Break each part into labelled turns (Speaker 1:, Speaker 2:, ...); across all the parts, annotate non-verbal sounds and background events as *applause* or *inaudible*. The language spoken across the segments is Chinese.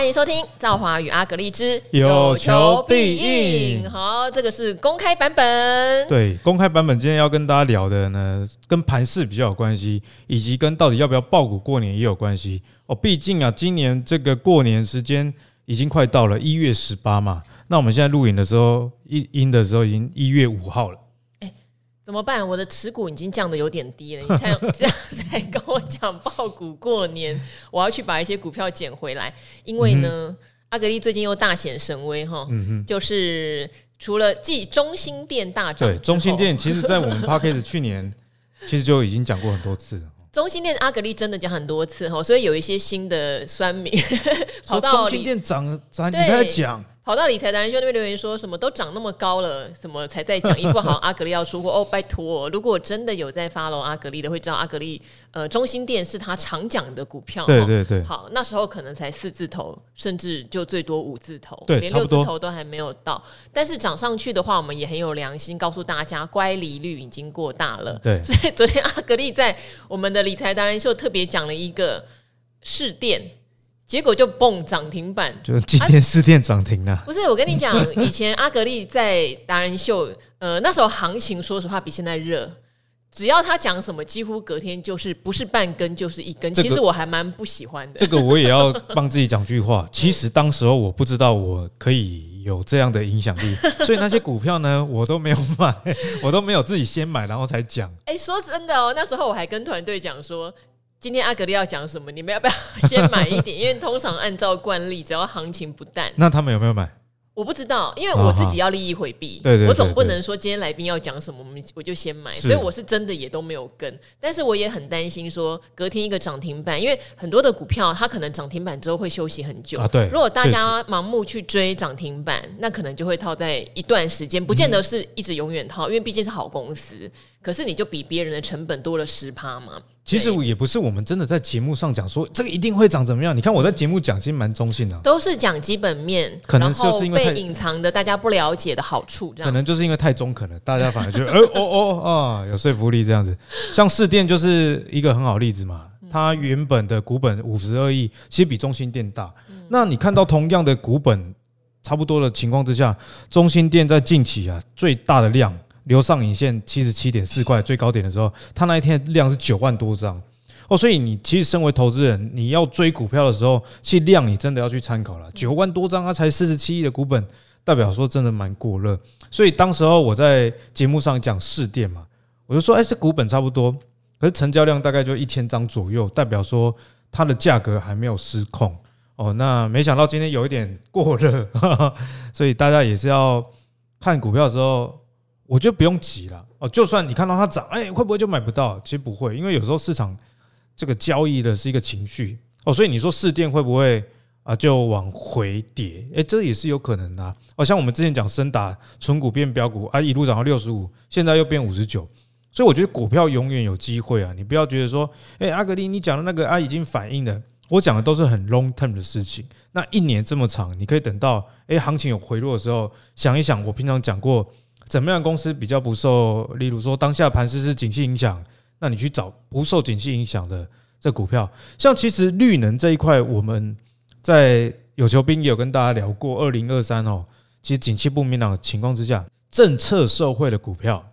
Speaker 1: 欢迎收听《赵华与阿格丽之
Speaker 2: 有求必应》。
Speaker 1: 好，这个是公开版本。
Speaker 2: 对，公开版本今天要跟大家聊的呢，跟盘势比较有关系，以及跟到底要不要爆股过年也有关系。哦，毕竟啊，今年这个过年时间已经快到了一月十八嘛。那我们现在录影的时候，一音的时候已经一月五号了。
Speaker 1: 怎么办？我的持股已经降的有点低了，你才 *laughs* 这样才跟我讲爆股过年，我要去把一些股票捡回来。因为呢，嗯、阿格力最近又大显神威哈，就是除了继中心店大涨，
Speaker 2: 对，中心店其实在我们 Podcast 去年其实就已经讲过很多次了。
Speaker 1: 中心店阿格力真的讲很多次哈，所以有一些新的酸民 *laughs* 跑到
Speaker 2: 中心店涨涨，你在讲。
Speaker 1: 跑到理财达人秀那边留言说什么都涨那么高了，什么才在讲一副好像阿格力要出货哦，拜托！如果真的有在 follow 阿格力的，会知道阿格力呃中心店是他常讲的股票。
Speaker 2: 对对对。
Speaker 1: 好，那时候可能才四字头，甚至就最多五字头，
Speaker 2: 对，
Speaker 1: 连六字头都还没有到。但是涨上去的话，我们也很有良心，告诉大家乖离率已经过大了。
Speaker 2: 对。
Speaker 1: 所以昨天阿格力在我们的理财达人秀特别讲了一个试电。结果就蹦涨停板，
Speaker 2: 就今天四电涨停了。
Speaker 1: 不是，我跟你讲，*laughs* 以前阿格力在达人秀，呃，那时候行情说实话比现在热。只要他讲什么，几乎隔天就是不是半根就是一根。其实我还蛮不喜欢的。
Speaker 2: 这个我也要帮自己讲句话。*laughs* 其实当时候我不知道我可以有这样的影响力，*laughs* 所以那些股票呢，我都没有买，我都没有自己先买，然后才讲。
Speaker 1: 哎，说真的哦，那时候我还跟团队讲说。今天阿格丽要讲什么？你们要不要先买一点？因为通常按照惯例，只要行情不淡，
Speaker 2: 那他们有没有买？
Speaker 1: 我不知道，因为我自己要利益回避，
Speaker 2: 对对，
Speaker 1: 我总不能说今天来宾要讲什么，我们我就先买，所以我是真的也都没有跟。但是我也很担心说隔天一个涨停板，因为很多的股票它可能涨停板之后会休息很久
Speaker 2: 啊。对，
Speaker 1: 如果大家盲目去追涨停板，那可能就会套在一段时间，不见得是一直永远套，因为毕竟是好公司。可是你就比别人的成本多了十趴嘛？
Speaker 2: 其实也不是我们真的在节目上讲说这个一定会涨怎么样？你看我在节目讲其实蛮中性的，
Speaker 1: 都是讲基本面，
Speaker 2: 可能就是因为
Speaker 1: 被隐藏的大家不了解的好处，这样
Speaker 2: 可能就是因为太中肯了，大家反而觉得哦哦哦啊有说服力这样子。像市电就是一个很好例子嘛，它原本的股本五十二亿，其实比中心电大。那你看到同样的股本差不多的情况之下，中心电在近期啊最大的量。留上影线七十七点四块最高点的时候，它那一天量是九万多张哦，所以你其实身为投资人，你要追股票的时候，其实量你真的要去参考了。九万多张，它才四十七亿的股本，代表说真的蛮过热。所以当时候我在节目上讲市电嘛，我就说，哎，这股本差不多，可是成交量大概就一千张左右，代表说它的价格还没有失控哦。那没想到今天有一点过热，*laughs* 所以大家也是要看股票的时候。我觉得不用急了哦，就算你看到它涨，哎，会不会就买不到？其实不会，因为有时候市场这个交易的是一个情绪哦，所以你说市电会不会啊就往回跌？哎，这也是有可能的哦。像我们之前讲升达存股变标股啊，一路涨到六十五，现在又变五十九，所以我觉得股票永远有机会啊！你不要觉得说，哎，阿格力你讲的那个啊已经反映了，我讲的都是很 long term 的事情。那一年这么长，你可以等到哎行情有回落的时候，想一想我平常讲过。怎么样公司比较不受？例如说，当下盘势是景气影响，那你去找不受景气影响的这股票。像其实绿能这一块，我们在有求必应也有跟大家聊过。二零二三哦，其实景气不明朗的情况之下，政策受惠的股票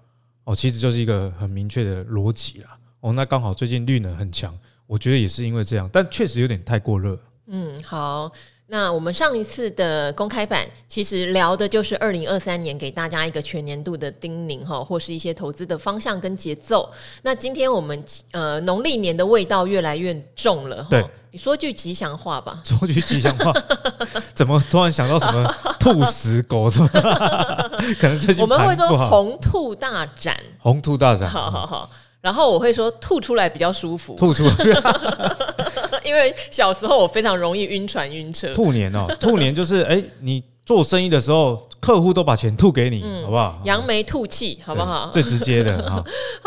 Speaker 2: 哦，其实就是一个很明确的逻辑啦。哦，那刚好最近绿能很强，我觉得也是因为这样，但确实有点太过热。
Speaker 1: 嗯，好。那我们上一次的公开版，其实聊的就是二零二三年给大家一个全年度的叮咛哈，或是一些投资的方向跟节奏。那今天我们呃农历年的味道越来越重了，
Speaker 2: 对，
Speaker 1: 你说句吉祥话吧。
Speaker 2: 说句吉祥话，*laughs* 怎么突然想到什么 *laughs* 兔死狗什么？*laughs* 可能最近
Speaker 1: 我们会说红兔大展，
Speaker 2: 红兔大展，
Speaker 1: 好好好。然后我会说吐出来比较舒服，
Speaker 2: 吐出来。
Speaker 1: 因为小时候我非常容易晕船晕车。
Speaker 2: 兔年哦，*laughs* 兔年就是哎，你做生意的时候，客户都把钱吐给你，嗯、好不好？
Speaker 1: 扬眉吐气，好不好？*laughs*
Speaker 2: 最直接的 *laughs* 哈。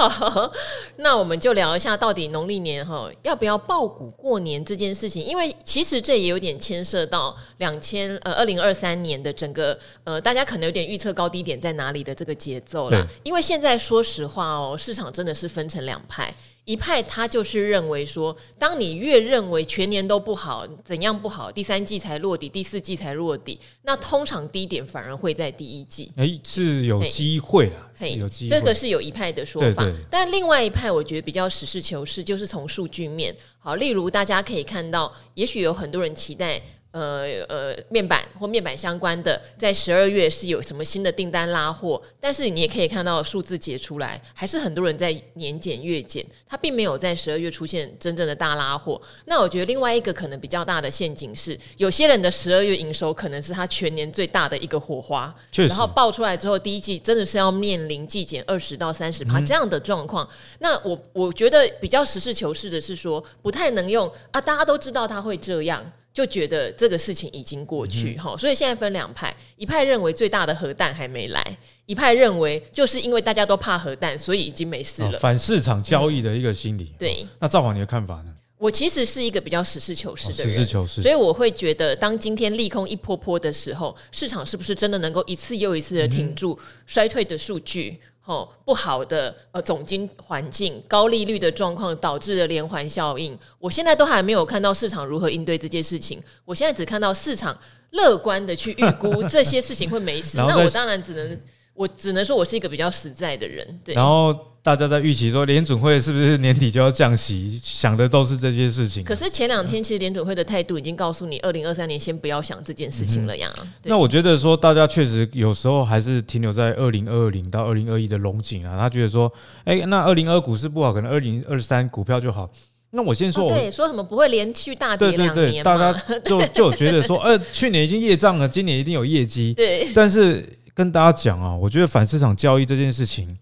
Speaker 1: 好，那我们就聊一下，到底农历年哈要不要报股过年这件事情？因为其实这也有点牵涉到两千呃二零二三年的整个呃，大家可能有点预测高低点在哪里的这个节奏啦。因为现在说实话哦，市场真的是分成两派。一派他就是认为说，当你越认为全年都不好，怎样不好，第三季才落底，第四季才落底，那通常低点反而会在第一季。
Speaker 2: 哎，是有机会啦，嘿有机会。
Speaker 1: 这个是有一派的说法，但另外一派我觉得比较实事求是，就是从数据面。好，例如大家可以看到，也许有很多人期待。呃呃，面板或面板相关的，在十二月是有什么新的订单拉货？但是你也可以看到数字解出来，还是很多人在年减月减，它并没有在十二月出现真正的大拉货。那我觉得另外一个可能比较大的陷阱是，有些人的十二月营收可能是他全年最大的一个火花，然后爆出来之后，第一季真的是要面临季减二十到三十趴这样的状况。嗯、那我我觉得比较实事求是的是说，不太能用啊，大家都知道他会这样。就觉得这个事情已经过去哈，嗯、所以现在分两派，一派认为最大的核弹还没来，一派认为就是因为大家都怕核弹，所以已经没事了。
Speaker 2: 反市场交易的一个心理。嗯、对，那赵华你的看法呢？
Speaker 1: 我其实是一个比较实事求是的人，
Speaker 2: 实事求是，
Speaker 1: 所以我会觉得，当今天利空一波波的时候，市场是不是真的能够一次又一次的停住衰退的数据？嗯哦，不好的呃，总经环境、高利率的状况导致的连环效应，我现在都还没有看到市场如何应对这件事情。我现在只看到市场乐观的去预估这些事情会没事，*laughs* 那我当然只能，我只能说我是一个比较实在的人。对，
Speaker 2: 然后。大家在预期说联准会是不是年底就要降息，想的都是这些事情。
Speaker 1: 可是前两天其实联准会的态度已经告诉你，二零二三年先不要想这件事情了呀。嗯、
Speaker 2: 那我觉得说，大家确实有时候还是停留在二零二零到二零二一的龙井啊。他觉得说，哎、欸，那二零二股市不好，可能二零二三股票就好。那我先说我，对，
Speaker 1: 说什么不会连续大跌两年？对对对，
Speaker 2: 大家就就觉得说，*laughs* 呃，去年已经业障了，今年一定有业绩。
Speaker 1: 对，
Speaker 2: 但是跟大家讲啊，我觉得反市场交易这件事情。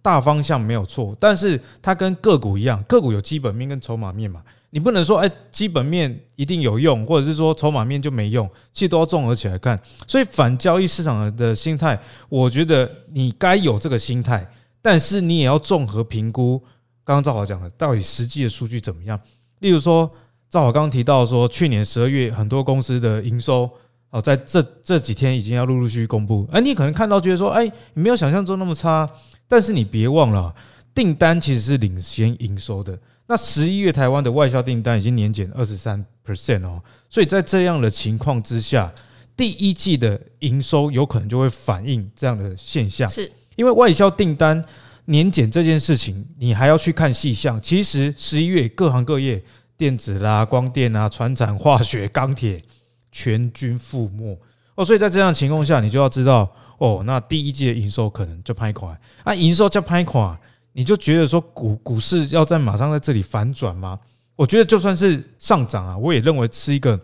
Speaker 2: 大方向没有错，但是它跟个股一样，个股有基本面跟筹码面嘛，你不能说哎，基本面一定有用，或者是说筹码面就没用，其实都要综合起来看。所以反交易市场的心态，我觉得你该有这个心态，但是你也要综合评估。刚刚赵华讲的，到底实际的数据怎么样？例如说，赵华刚刚提到说，去年十二月很多公司的营收哦，在这这几天已经要陆陆续续公布，哎，你可能看到觉得说，哎，你没有想象中那么差。但是你别忘了，订单其实是领先营收的。那十一月台湾的外销订单已经年减二十三 percent 哦，所以在这样的情况之下，第一季的营收有可能就会反映这样的现象。是因为外销订单年减这件事情，你还要去看细项。其实十一月各行各业，电子啦、光电啊、船产、化学、钢铁，全军覆没哦。所以在这样的情况下，你就要知道。哦，那第一季的营收可能就拍垮，啊，营收就拍垮，你就觉得说股股市要在马上在这里反转吗？我觉得就算是上涨啊，我也认为是一个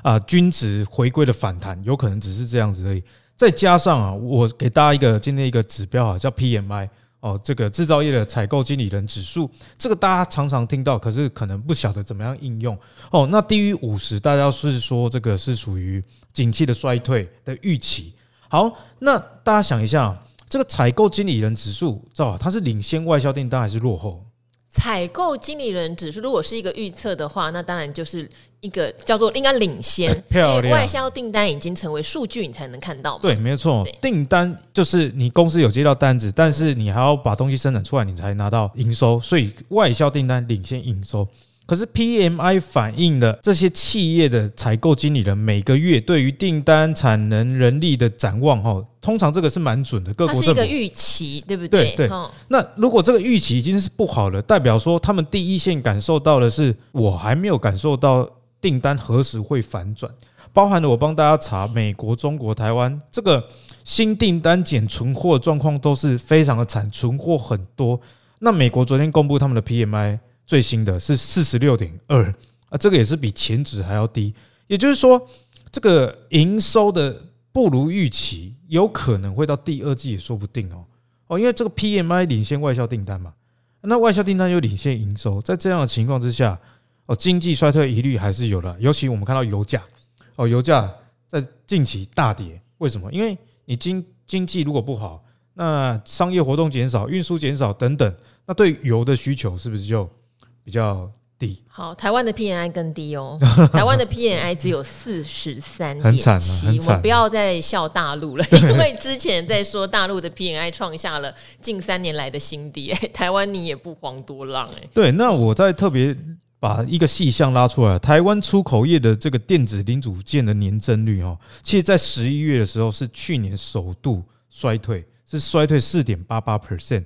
Speaker 2: 啊均值回归的反弹，有可能只是这样子而已。再加上啊，我给大家一个今天一个指标啊，叫 PMI 哦，这个制造业的采购经理人指数，这个大家常常听到，可是可能不晓得怎么样应用哦。那低于五十，大家是说这个是属于景气的衰退的预期。好，那大家想一下，这个采购经理人指数，知道？它是领先外销订单还是落后？
Speaker 1: 采购经理人指数如果是一个预测的话，那当然就是一个叫做应该领先，漂亮。外销订单已经成为数据，你才能看到。
Speaker 2: 对，没错，订单就是你公司有接到单子，但是你还要把东西生产出来，你才拿到营收，所以外销订单领先营收。可是 PMI 反映了这些企业的采购经理人每个月对于订单、产能、人力的展望，哈，通常这个是蛮准的。各国
Speaker 1: 它是一个预期，对不对？
Speaker 2: 对对。那如果这个预期已经是不好了，代表说他们第一线感受到的是，我还没有感受到订单何时会反转。包含了我帮大家查美国、中国、台湾这个新订单减存货状况都是非常的惨，存货很多。那美国昨天公布他们的 PMI。最新的是四十六点二啊，这个也是比前值还要低。也就是说，这个营收的不如预期，有可能会到第二季也说不定哦哦，因为这个 PMI 领先外销订单嘛，那外销订单又领先营收，在这样的情况之下，哦，经济衰退疑虑还是有的。尤其我们看到油价哦，油价在近期大跌，为什么？因为你经经济如果不好，那商业活动减少、运输减少等等，那对油的需求是不是就？比较低。
Speaker 1: 好，台湾的 PNI 更低哦，*laughs* 台湾的 PNI 只有四十三点七，我们不要再笑大陆了，因为之前在说大陆的 PNI 创下了近三年来的新低，哎，台湾你也不遑多让，哎。
Speaker 2: 对，那我在特别把一个细项拉出来，台湾出口业的这个电子零组件的年增率哦，其实在十一月的时候是去年首度衰退，是衰退四点八八 percent。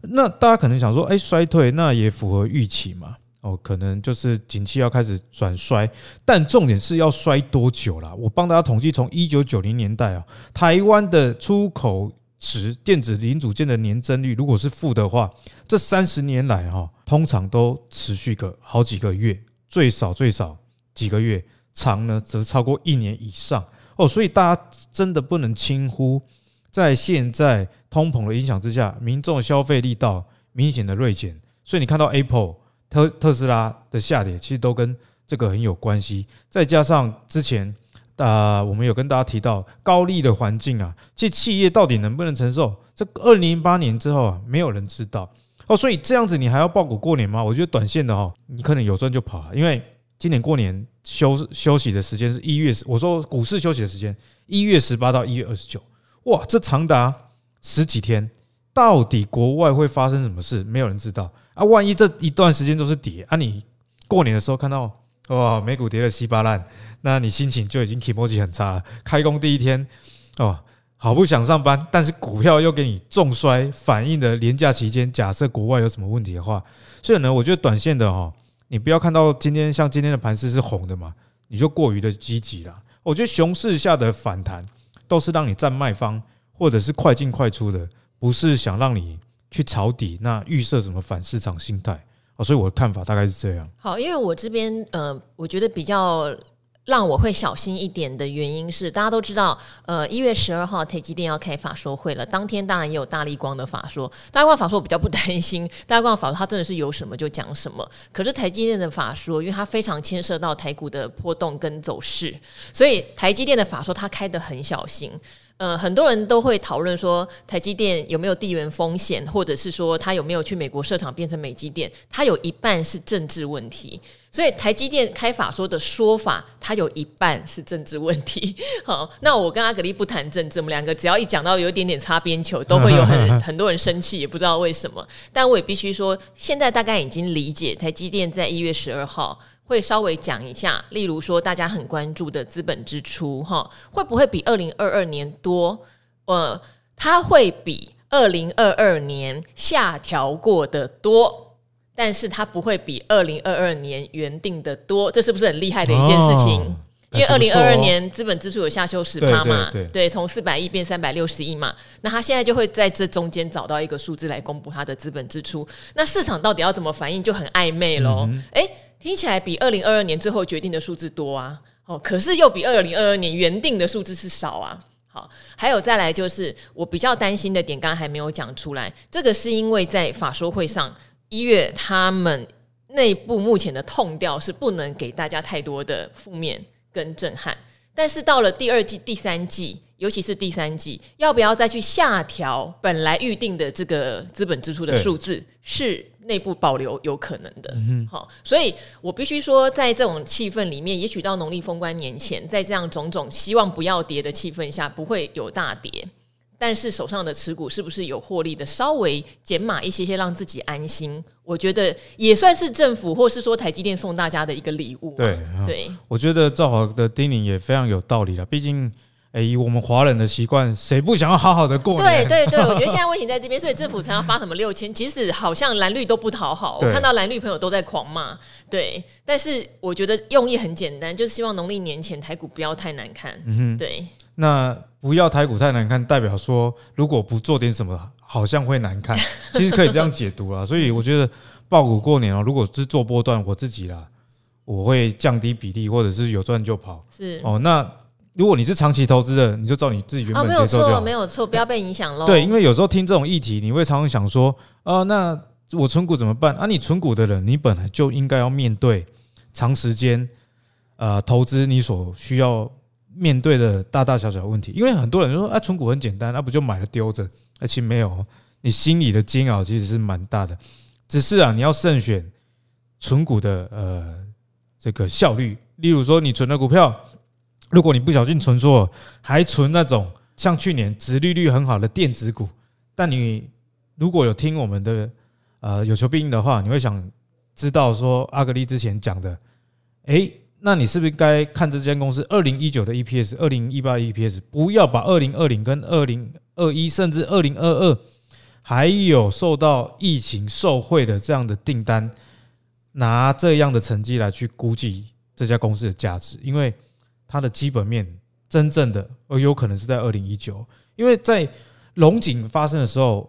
Speaker 2: 那大家可能想说，哎，衰退那也符合预期嘛？哦，可能就是景气要开始转衰，但重点是要衰多久啦？我帮大家统计，从一九九零年代啊，台湾的出口值电子零组件的年增率如果是负的话，这三十年来哈，通常都持续个好几个月，最少最少几个月，长呢则超过一年以上哦。所以大家真的不能轻忽，在现在通膨的影响之下，民众消费力道明显的锐减，所以你看到 Apple。特特斯拉的下跌其实都跟这个很有关系，再加上之前啊，我们有跟大家提到高利的环境啊，这企业到底能不能承受？这二零零八年之后啊，没有人知道哦。所以这样子你还要抱股过年吗？我觉得短线的哦，你可能有赚就跑，因为今年过年休休息的时间是一月，我说股市休息的时间一月十八到一月二十九，哇，这长达十几天，到底国外会发生什么事？没有人知道。啊，万一这一段时间都是跌啊，你过年的时候看到哇，美股跌得稀巴烂，那你心情就已经情绪很差了。开工第一天哦，好不想上班，但是股票又给你重摔，反映的连假期间，假设国外有什么问题的话，所以呢，我觉得短线的哈，你不要看到今天像今天的盘势是红的嘛，你就过于的积极了。我觉得熊市下的反弹都是让你站卖方，或者是快进快出的，不是想让你。去抄底，那预设什么反市场心态哦？所以我的看法大概是这样。
Speaker 1: 好，因为我这边呃，我觉得比较让我会小心一点的原因是，大家都知道，呃，一月十二号台积电要开法说会了，当天当然也有大立光的法说。大立光法说我比较不担心，大立光法说它真的是有什么就讲什么。可是台积电的法说，因为它非常牵涉到台股的波动跟走势，所以台积电的法说它开得很小心。呃，很多人都会讨论说，台积电有没有地缘风险，或者是说它有没有去美国设厂变成美积电？它有一半是政治问题，所以台积电开法说的说法，它有一半是政治问题。*laughs* 好，那我跟阿格力不谈政治，我们两个只要一讲到有一点点擦边球，都会有很 *laughs* 很多人生气，也不知道为什么。但我也必须说，现在大概已经理解台积电在一月十二号。会稍微讲一下，例如说大家很关注的资本支出，哈，会不会比二零二二年多？呃，它会比二零二二年下调过的多，但是它不会比二零二二年原定的多，这是不是很厉害的一件事情？哦、因为二零二二年资本支出有下修十趴嘛，对，对，对，对，从四百亿变三百六十亿嘛，那他现在就会在这中间找到一个数字来公布它的资本支出，那市场到底要怎么反应就很暧昧喽，诶、嗯欸。听起来比二零二二年最后决定的数字多啊，哦，可是又比二零二二年原定的数字是少啊。好，还有再来就是我比较担心的点，刚刚还没有讲出来，这个是因为在法说会上一月他们内部目前的痛调是不能给大家太多的负面跟震撼，但是到了第二季、第三季，尤其是第三季，要不要再去下调本来预定的这个资本支出的数字是？内部保留有可能的，好，所以我必须说，在这种气氛里面，也许到农历封关年前，在这样种种希望不要跌的气氛下，不会有大跌，但是手上的持股是不是有获利的，稍微减码一些些，让自己安心，我觉得也算是政府或是说台积电送大家的一个礼物。对对，
Speaker 2: 我觉得赵华的叮咛也非常有道理了，毕竟。哎，以我们华人的习惯，谁不想要好好的过
Speaker 1: 年？对对对，我觉得现在问题在这边，所以政府才要发什么六千，即使好像蓝绿都不讨好，我看到蓝绿朋友都在狂骂。对，但是我觉得用意很简单，就是希望农历年前台股不要太难看。嗯哼，对。
Speaker 2: 那不要台股太难看，代表说如果不做点什么，好像会难看。*laughs* 其实可以这样解读啦。所以我觉得爆股过年哦，如果是做波段，我自己啦，我会降低比例，或者是有赚就跑。是哦，那。如果你是长期投资的，你就照你自己原本接受就好。
Speaker 1: 没有错，没有错，不要被影响喽。*laughs*
Speaker 2: 对，因为有时候听这种议题，你会常常想说，啊、呃，那我存股怎么办？啊，你存股的人，你本来就应该要面对长时间，呃，投资你所需要面对的大大小小问题。因为很多人说，啊，存股很简单，那、啊、不就买了丢着？而且没有，你心里的煎熬其实是蛮大的。只是啊，你要慎选存股的呃这个效率。例如说，你存的股票，如果你不小心存错，还存那种像去年殖利率很好的电子股，但你如果有听我们的呃有求必应的话，你会想知道说阿格力之前讲的，诶，那你是不是该看这间公司二零一九的 EPS，二零一八 EPS，不要把二零二零跟二零二一甚至二零二二还有受到疫情受惠的这样的订单，拿这样的成绩来去估计这家公司的价值，因为它的基本面真正的而有可能是在二零一九，因为在龙井发生的时候，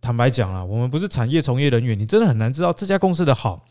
Speaker 2: 坦白讲啊，我们不是产业从业人员，你真的很难知道这家公司的好，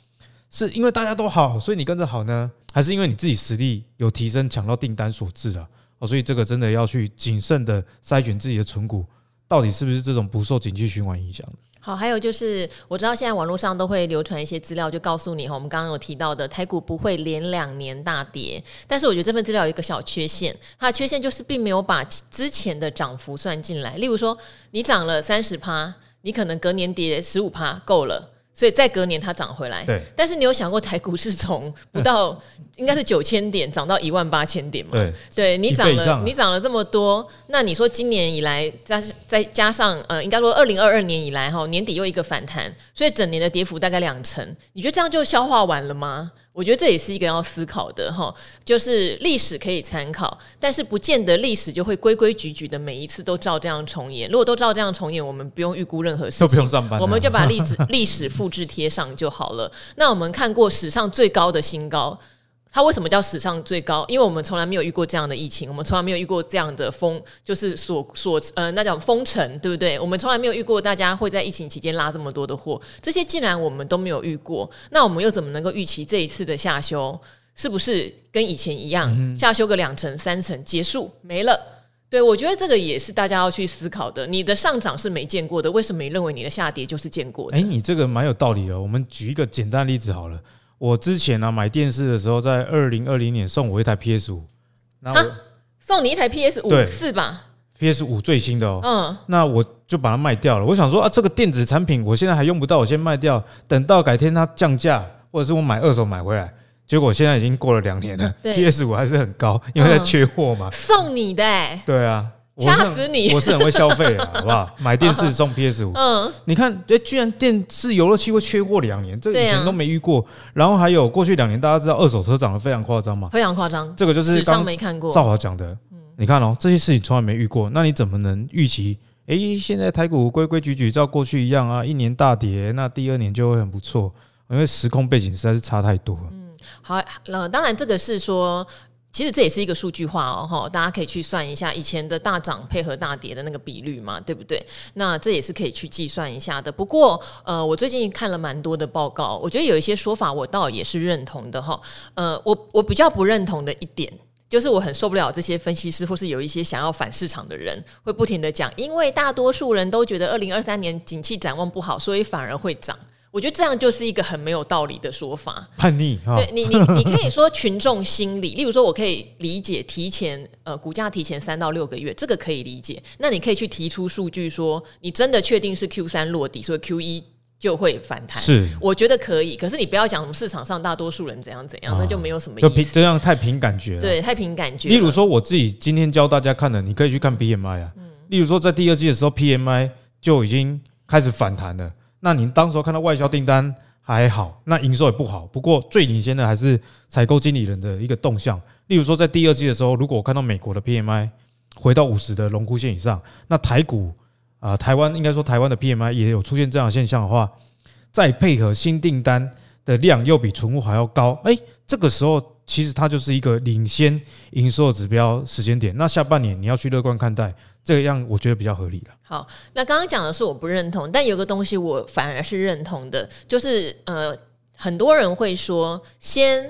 Speaker 2: 是因为大家都好，所以你跟着好呢，还是因为你自己实力有提升，抢到订单所致的？哦，所以这个真的要去谨慎的筛选自己的存股。到底是不是这种不受景气循环影响？
Speaker 1: 好，还有就是我知道现在网络上都会流传一些资料，就告诉你哈，我们刚刚有提到的台股不会连两年大跌，但是我觉得这份资料有一个小缺陷，它的缺陷就是并没有把之前的涨幅算进来。例如说，你涨了三十趴，你可能隔年跌十五趴够了。所以再隔年它涨回来，
Speaker 2: 对。
Speaker 1: 但是你有想过台股是从不到 *laughs* 应该是九千点涨到一万八千点吗？
Speaker 2: 对，
Speaker 1: 对你涨了，你涨了这么多，那你说今年以来再再加上呃，应该说二零二二年以来哈，年底又一个反弹，所以整年的跌幅大概两成，你觉得这样就消化完了吗？我觉得这也是一个要思考的哈，就是历史可以参考，但是不见得历史就会规规矩矩的每一次都照这样重演。如果都照这样重演，我们不用预估任何事情，
Speaker 2: 都不用上班，
Speaker 1: 我们就把历 *laughs* 史历史复制贴上就好了。那我们看过史上最高的新高。它为什么叫史上最高？因为我们从来没有遇过这样的疫情，我们从来没有遇过这样的封，就是所所呃那种封城，对不对？我们从来没有遇过大家会在疫情期间拉这么多的货，这些既然我们都没有遇过，那我们又怎么能够预期这一次的下修是不是跟以前一样，下修个两成三成结束没了？对，我觉得这个也是大家要去思考的。你的上涨是没见过的，为什么你认为你的下跌就是见过的？
Speaker 2: 哎，你这个蛮有道理的。我们举一个简单例子好了。我之前呢、啊、买电视的时候，在二零二零年送我一台 PS 五，那
Speaker 1: 送你一台 PS 五是吧
Speaker 2: ？PS 五最新的哦，嗯，那我就把它卖掉了。我想说啊，这个电子产品我现在还用不到，我先卖掉，等到改天它降价，或者是我买二手买回来。结果现在已经过了两年了，PS 五还是很高，因为在缺货嘛。
Speaker 1: 送你的、欸，
Speaker 2: 对啊。
Speaker 1: 掐死你！
Speaker 2: 我是很会消费的，好不好？*laughs* 买电视送 PS 五，嗯，你看，哎，居然电视游乐器会缺货两年，这以前都没遇过。然后还有过去两年，大家知道二手车涨得非常夸张嘛？
Speaker 1: 非常夸张，
Speaker 2: 这个就是
Speaker 1: 刚上没看过。
Speaker 2: 赵华讲的，你看哦，这些事情从来没遇过，那你怎么能预期？哎，现在台股规规矩矩照过去一样啊，一年大跌，那第二年就会很不错，因为时空背景实在是差太多了。
Speaker 1: 嗯，好，那当然这个是说。其实这也是一个数据化哦，大家可以去算一下以前的大涨配合大跌的那个比率嘛，对不对？那这也是可以去计算一下的。不过，呃，我最近看了蛮多的报告，我觉得有一些说法我倒也是认同的哈。呃，我我比较不认同的一点，就是我很受不了这些分析师或是有一些想要反市场的人，会不停的讲，因为大多数人都觉得二零二三年景气展望不好，所以反而会涨。我觉得这样就是一个很没有道理的说法，
Speaker 2: 叛逆。
Speaker 1: 对你，你你可以说群众心理，*laughs* 例如说，我可以理解提前呃股价提前三到六个月，这个可以理解。那你可以去提出数据说，你真的确定是 Q 三落底，所以 Q 一就会反弹。
Speaker 2: 是，
Speaker 1: 我觉得可以。可是你不要讲什么市场上大多数人怎样怎样，那就没有什么意
Speaker 2: 思。就凭这样太凭感觉了，
Speaker 1: 对，太凭感觉。
Speaker 2: 例如说，我自己今天教大家看的，你可以去看 PMI 啊。嗯例如说，在第二季的时候，PMI 就已经开始反弹了。那您当时候看到外销订单。还好，那营收也不好。不过最领先的还是采购经理人的一个动向。例如说，在第二季的时候，如果我看到美国的 PMI 回到五十的荣枯线以上，那台股啊，台湾应该说台湾的 PMI 也有出现这样的现象的话，再配合新订单的量又比存货还要高，哎，这个时候其实它就是一个领先营收指标时间点。那下半年你要去乐观看待。这样我觉得比较合理了。
Speaker 1: 好，那刚刚讲的是我不认同，但有个东西我反而是认同的，就是呃，很多人会说先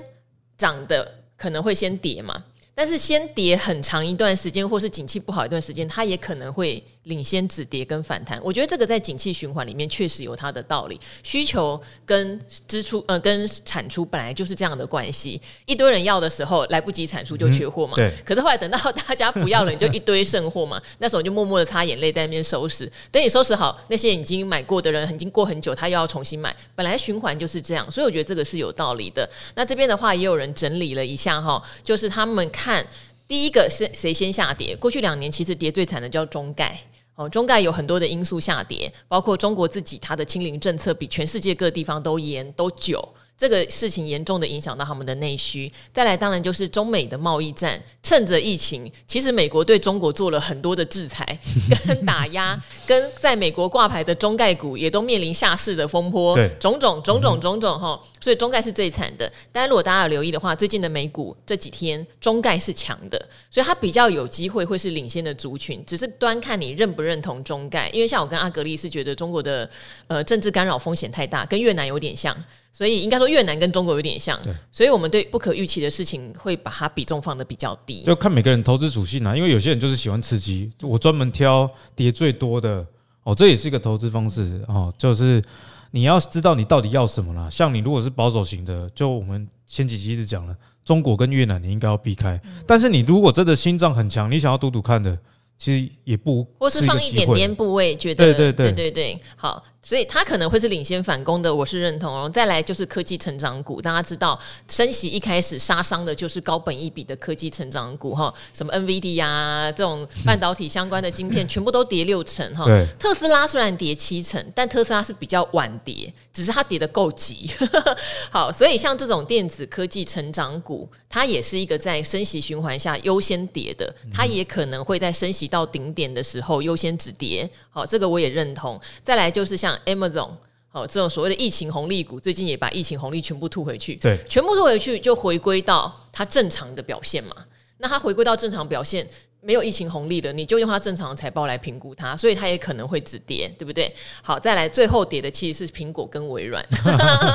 Speaker 1: 涨的可能会先跌嘛，但是先跌很长一段时间，或是景气不好一段时间，它也可能会领先止跌跟反弹。我觉得这个在景气循环里面确实有它的道理。需求跟支出呃跟产出本来就是这样的关系。一堆人要的时候来不及产出就缺货嘛。
Speaker 2: 对。
Speaker 1: 可是后来等到大家不要了，你就一堆剩货嘛。那时候就默默的擦眼泪在那边收拾。等你收拾好，那些已经买过的人已经过很久，他又要重新买。本来循环就是这样，所以我觉得这个是有道理的。那这边的话也有人整理了一下哈，就是他们看。看第一个是谁先下跌？过去两年其实跌最惨的叫中概哦，中概有很多的因素下跌，包括中国自己它的清零政策比全世界各地方都严都久。这个事情严重的影响到他们的内需，再来当然就是中美的贸易战，趁着疫情，其实美国对中国做了很多的制裁 *laughs* 跟打压，跟在美国挂牌的中概股也都面临下市的风波，
Speaker 2: 对，
Speaker 1: 种种种种种种哈，所以中概是最惨的。但如果大家有留意的话，最近的美股这几天中概是强的，所以它比较有机会会是领先的族群，只是端看你认不认同中概，因为像我跟阿格力是觉得中国的呃政治干扰风险太大，跟越南有点像。所以应该说越南跟中国有点像，所以我们对不可预期的事情会把它比重放的比较低。
Speaker 2: 就看每个人投资属性啊，因为有些人就是喜欢刺激，我专门挑跌最多的哦，这也是一个投资方式哦。就是你要知道你到底要什么啦。像你如果是保守型的，就我们前几集一直讲了，中国跟越南你应该要避开。但是你如果真的心脏很强，你想要赌赌看的，其实也不
Speaker 1: 或是放一点点部位，觉得对对对对对好。所以它可能会是领先反攻的，我是认同哦。再来就是科技成长股，大家知道升息一开始杀伤的就是高本一比的科技成长股哈，什么 NVIDIA 啊这种半导体相关的晶片全部都跌六成哈。特斯拉虽然跌七成，但特斯拉是比较晚跌，只是它跌得够急。*laughs* 好，所以像这种电子科技成长股，它也是一个在升息循环下优先跌的，它也可能会在升息到顶点的时候优先止跌。好，这个我也认同。再来就是像 Amazon 哦，这种所谓的疫情红利股，最近也把疫情红利全部吐回去，
Speaker 2: 对，
Speaker 1: 全部吐回去就回归到它正常的表现嘛。那它回归到正常表现，没有疫情红利的，你就用它正常的财报来评估它，所以它也可能会止跌，对不对？好，再来最后跌的其实是苹果跟微软。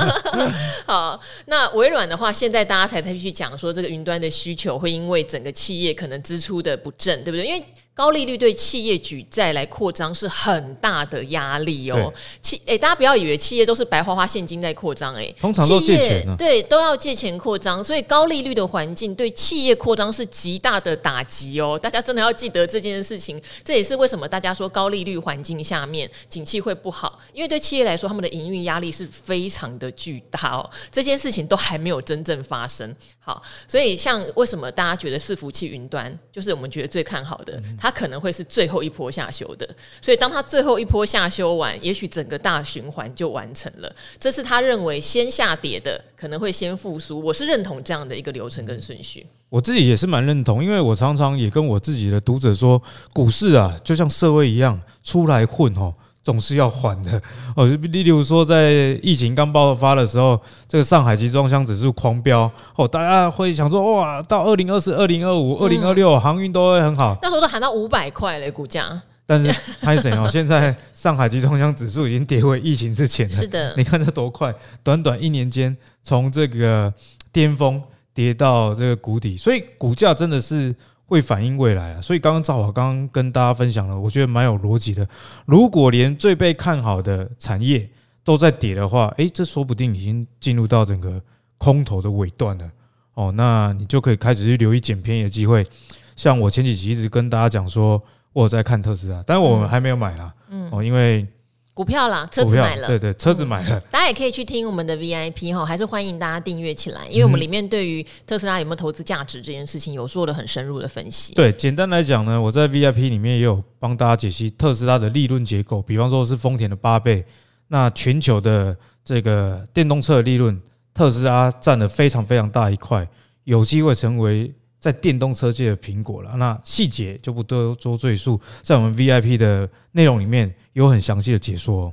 Speaker 1: *laughs* 好，那微软的话，现在大家才才去讲说这个云端的需求会因为整个企业可能支出的不正，对不对？因为高利率对企业举债来扩张是很大的压力哦。企诶，大家不要以为企业都是白花花现金在扩张，诶，
Speaker 2: 通常都借钱啊，
Speaker 1: 对，都要借钱扩张，所以高利率的环境对企业扩张是极大的打击哦。大家真的要记得这件事情，这也是为什么大家说高利率环境下面景气会不好，因为对企业来说，他们的营运压力是非常的巨大哦。这件事情都还没有真正发生。好，所以像为什么大家觉得伺服器云端就是我们觉得最看好的？它可能会是最后一波下修的，所以当它最后一波下修完，也许整个大循环就完成了。这是他认为先下跌的可能会先复苏，我是认同这样的一个流程跟顺序。
Speaker 2: 我自己也是蛮认同，因为我常常也跟我自己的读者说，股市啊，就像社会一样，出来混哦。总是要还的哦，例如说，在疫情刚爆发的时候，这个上海集装箱指数狂飙哦，大家会想说哇，到二零二四、二零二五、二零二六，航运都会很好。
Speaker 1: 那时候都喊到五百块嘞，股价。
Speaker 2: 但是还是哦，*laughs* 现在上海集装箱指数已经跌回疫情之前了。
Speaker 1: 是的，
Speaker 2: 你看这多快，短短一年间从这个巅峰跌到这个谷底，所以股价真的是。会反映未来啊，所以刚刚赵华刚刚跟大家分享了，我觉得蛮有逻辑的。如果连最被看好的产业都在跌的话，诶，这说不定已经进入到整个空头的尾段了哦。那你就可以开始去留意捡便宜的机会。像我前几集一直跟大家讲说，我在看特斯拉，但是我们还没有买啦，嗯哦，因为。
Speaker 1: 股票啦，车子买了，
Speaker 2: 对对，车子买了，
Speaker 1: 大家也可以去听我们的 VIP 哈，还是欢迎大家订阅起来，因为我们里面对于特斯拉有没有投资价值这件事情有做了很深入的分析。
Speaker 2: 对，简单来讲呢，我在 VIP 里面也有帮大家解析特斯拉的利润结构，比方说是丰田的八倍，那全球的这个电动车的利润，特斯拉占了非常非常大一块，有机会成为。在电动车界的苹果了，那细节就不多做赘述，在我们 VIP 的内容里面有很详细的解说。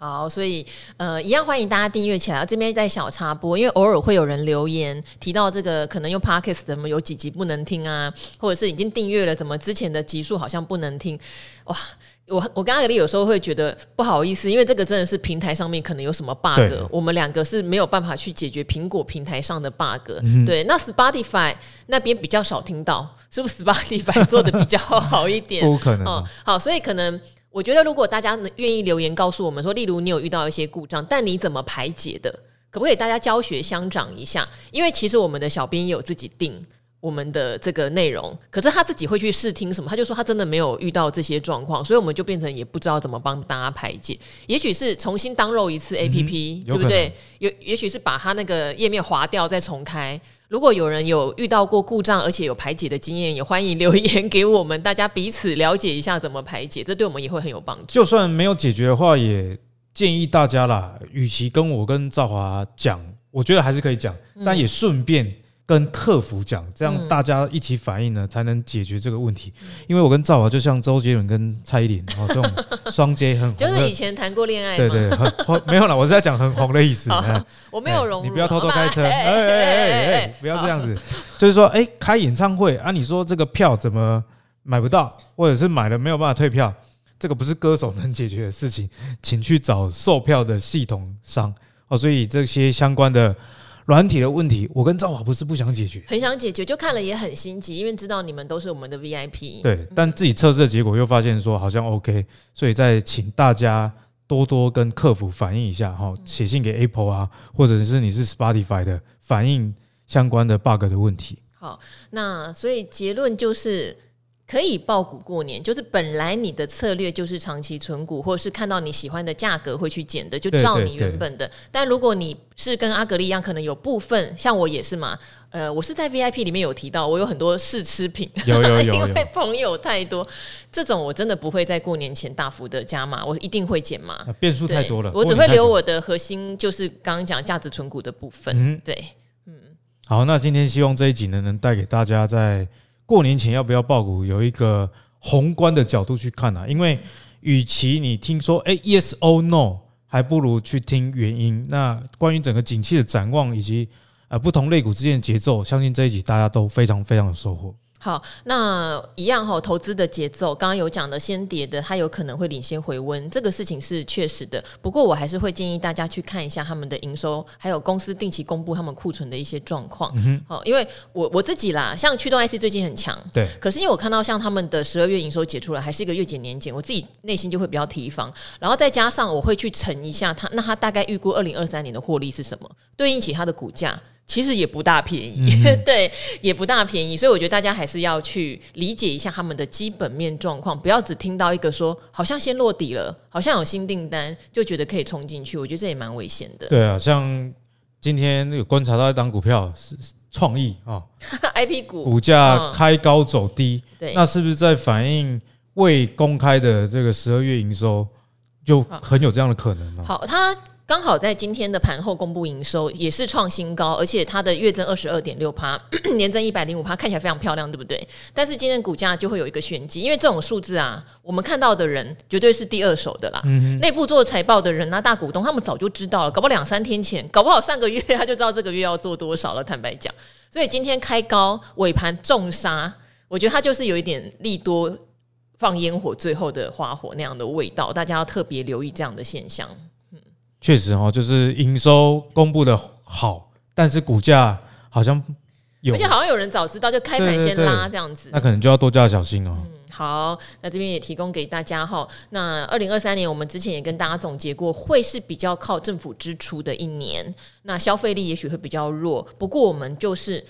Speaker 1: 好，所以呃，一样欢迎大家订阅起来。这边在小插播，因为偶尔会有人留言提到这个，可能用 Podcast 怎么有几集不能听啊，或者是已经订阅了，怎么之前的集数好像不能听？哇，我我跟阿格力有时候会觉得不好意思，因为这个真的是平台上面可能有什么 bug，我们两个是没有办法去解决苹果平台上的 bug。嗯、对，那 Spotify 那边比较少听到，是不是 Spotify 做的比较好一点？*laughs*
Speaker 2: 不可能、啊
Speaker 1: 哦。好，所以可能。我觉得，如果大家愿意留言告诉我们说，例如你有遇到一些故障，但你怎么排解的？可不可以大家教学相长一下？因为其实我们的小编也有自己定我们的这个内容，可是他自己会去试听什么，他就说他真的没有遇到这些状况，所以我们就变成也不知道怎么帮大家排解。也许是重新 download 一次 APP，、对不对？有也许是把它那个页面划掉再重开。如果有人有遇到过故障，而且有排解的经验，也欢迎留言给我们，大家彼此了解一下怎么排解，这对我们也会很有帮助。
Speaker 2: 就算没有解决的话，也建议大家啦，与其跟我跟赵华讲，我觉得还是可以讲，但也顺便。跟客服讲，这样大家一起反应呢，才能解决这个问题。因为我跟赵华就像周杰伦跟蔡依林哦，这种 *laughs* 双 J 很红，
Speaker 1: 就是以前谈过恋爱，
Speaker 2: 对对，很红 *laughs* 没有啦，我是在讲很红的意思。
Speaker 1: 我没有融入，
Speaker 2: 你不要偷偷开车，*laughs* 哎哎哎哎，不要这样子。就是说，哎，开演唱会啊，你说这个票怎么买不到，或者是买了没有办法退票，这个不是歌手能解决的事情，请去找售票的系统商哦。所以这些相关的。软体的问题，我跟赵华不是不想解决，
Speaker 1: 很想解决，就看了也很心急，因为知道你们都是我们的 VIP。
Speaker 2: 对，但自己测试的结果又发现说好像 OK，所以再请大家多多跟客服反映一下哈，写信给 Apple 啊，或者是你是 Spotify 的反映相关的 bug 的问题。
Speaker 1: 好，那所以结论就是。可以爆股过年，就是本来你的策略就是长期存股，或者是看到你喜欢的价格会去减的，就照你原本的。但如果你是跟阿格力一样，可能有部分像我也是嘛，呃，我是在 VIP 里面有提到，我有很多试吃品，
Speaker 2: 有有 *laughs* 有，有，
Speaker 1: 因为朋友太多，这种我真的不会在过年前大幅的加码，我一定会减码，
Speaker 2: 变数太多了，
Speaker 1: 我只会留我的核心，就是刚刚讲价值存股的部分。嗯，对，嗯，
Speaker 2: 好，那今天希望这一集呢，能带给大家在。过年前要不要爆股？有一个宏观的角度去看啊，因为与其你听说哎 yes or no，还不如去听原因。那关于整个景气的展望以及呃不同类股之间的节奏，相信这一集大家都非常非常有收获。
Speaker 1: 好，那一样哈，投资的节奏，刚刚有讲的，先跌的，它有可能会领先回温，这个事情是确实的。不过我还是会建议大家去看一下他们的营收，还有公司定期公布他们库存的一些状况。嗯哼，因为我我自己啦，像驱动 IC 最近很强，
Speaker 2: 对。
Speaker 1: 可是因为我看到像他们的十二月营收解出来，还是一个月减年减，我自己内心就会比较提防。然后再加上我会去乘一下它，那它大概预估二零二三年的获利是什么，对应起它的股价。其实也不大便宜，嗯、*laughs* 对，也不大便宜，所以我觉得大家还是要去理解一下他们的基本面状况，不要只听到一个说好像先落底了，好像有新订单，就觉得可以冲进去，我觉得这也蛮危险的。
Speaker 2: 对啊，像今天有观察到一档股票是创意 *laughs* 啊
Speaker 1: ，IP 股
Speaker 2: 股价开高走低，对，那是不是在反映未公开的这个十二月营收就很有这样的可能呢？
Speaker 1: 好，它。刚好在今天的盘后公布营收，也是创新高，而且它的月增二十二点六趴，*coughs* 年增一百零五趴，看起来非常漂亮，对不对？但是今天股价就会有一个玄机，因为这种数字啊，我们看到的人绝对是第二手的啦。嗯，内部做财报的人啊，大股东他们早就知道了，搞不好两三天前，搞不好上个月他就知道这个月要做多少了。坦白讲，所以今天开高，尾盘重杀，我觉得它就是有一点利多放烟火，最后的花火那样的味道，大家要特别留意这样的现象。
Speaker 2: 确实哦，就是营收公布的好，但是股价好像有，
Speaker 1: 而且好像有人早知道就开盘先拉这样子，
Speaker 2: 那可能就要多加小心哦。
Speaker 1: 嗯，好，那这边也提供给大家哈。那二零二三年我们之前也跟大家总结过，会是比较靠政府支出的一年，那消费力也许会比较弱。不过我们就是。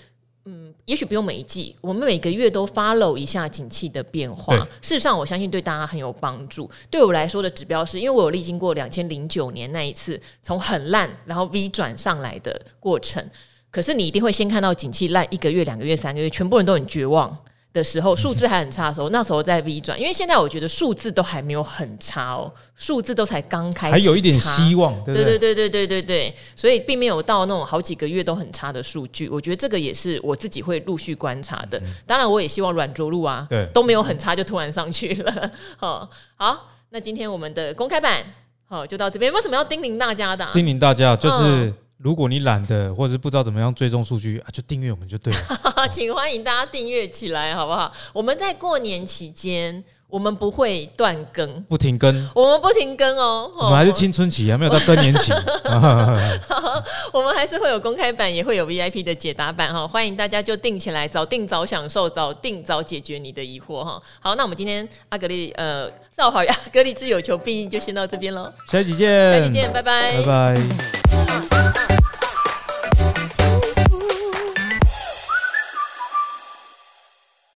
Speaker 1: 嗯，也许不用每一季，我们每个月都 follow 一下景气的变化。事实上，我相信对大家很有帮助。对我来说的指标是，因为我有历经过两千零九年那一次从很烂然后 V 转上来的过程。可是你一定会先看到景气烂一个月、两个月、三个月，全部人都很绝望。的时候，数字还很差的时候，那时候在 V 转，因为现在我觉得数字都还没有很差哦，数字都才刚开始，
Speaker 2: 还有一点希望，
Speaker 1: 对对对对对对对，所以并没有到那种好几个月都很差的数据。我觉得这个也是我自己会陆续观察的，当然我也希望软着陆啊，对，都没有很差就突然上去了，好，*laughs* 好，那今天我们的公开版，好，就到这边。为什么要叮咛大家的？
Speaker 2: 叮咛大家就是。如果你懒得，或者是不知道怎么样追踪数据啊，就订阅我们就对了。*laughs*
Speaker 1: 请欢迎大家订阅起来，好不好？我们在过年期间，我们不会断更，
Speaker 2: 不停更，
Speaker 1: 我们不停更哦。
Speaker 2: 我们还是青春期，还没有到更年期。*laughs* *laughs*
Speaker 1: 我们还是会有公开版，也会有 VIP 的解答版哈。欢迎大家就定起来，早定早享受，早定早解决你的疑惑哈。好，那我们今天阿格力呃，赵好阿格力之有求必应，就先到这边喽。
Speaker 2: 下期见，
Speaker 1: 下期见，拜拜，
Speaker 2: 拜拜。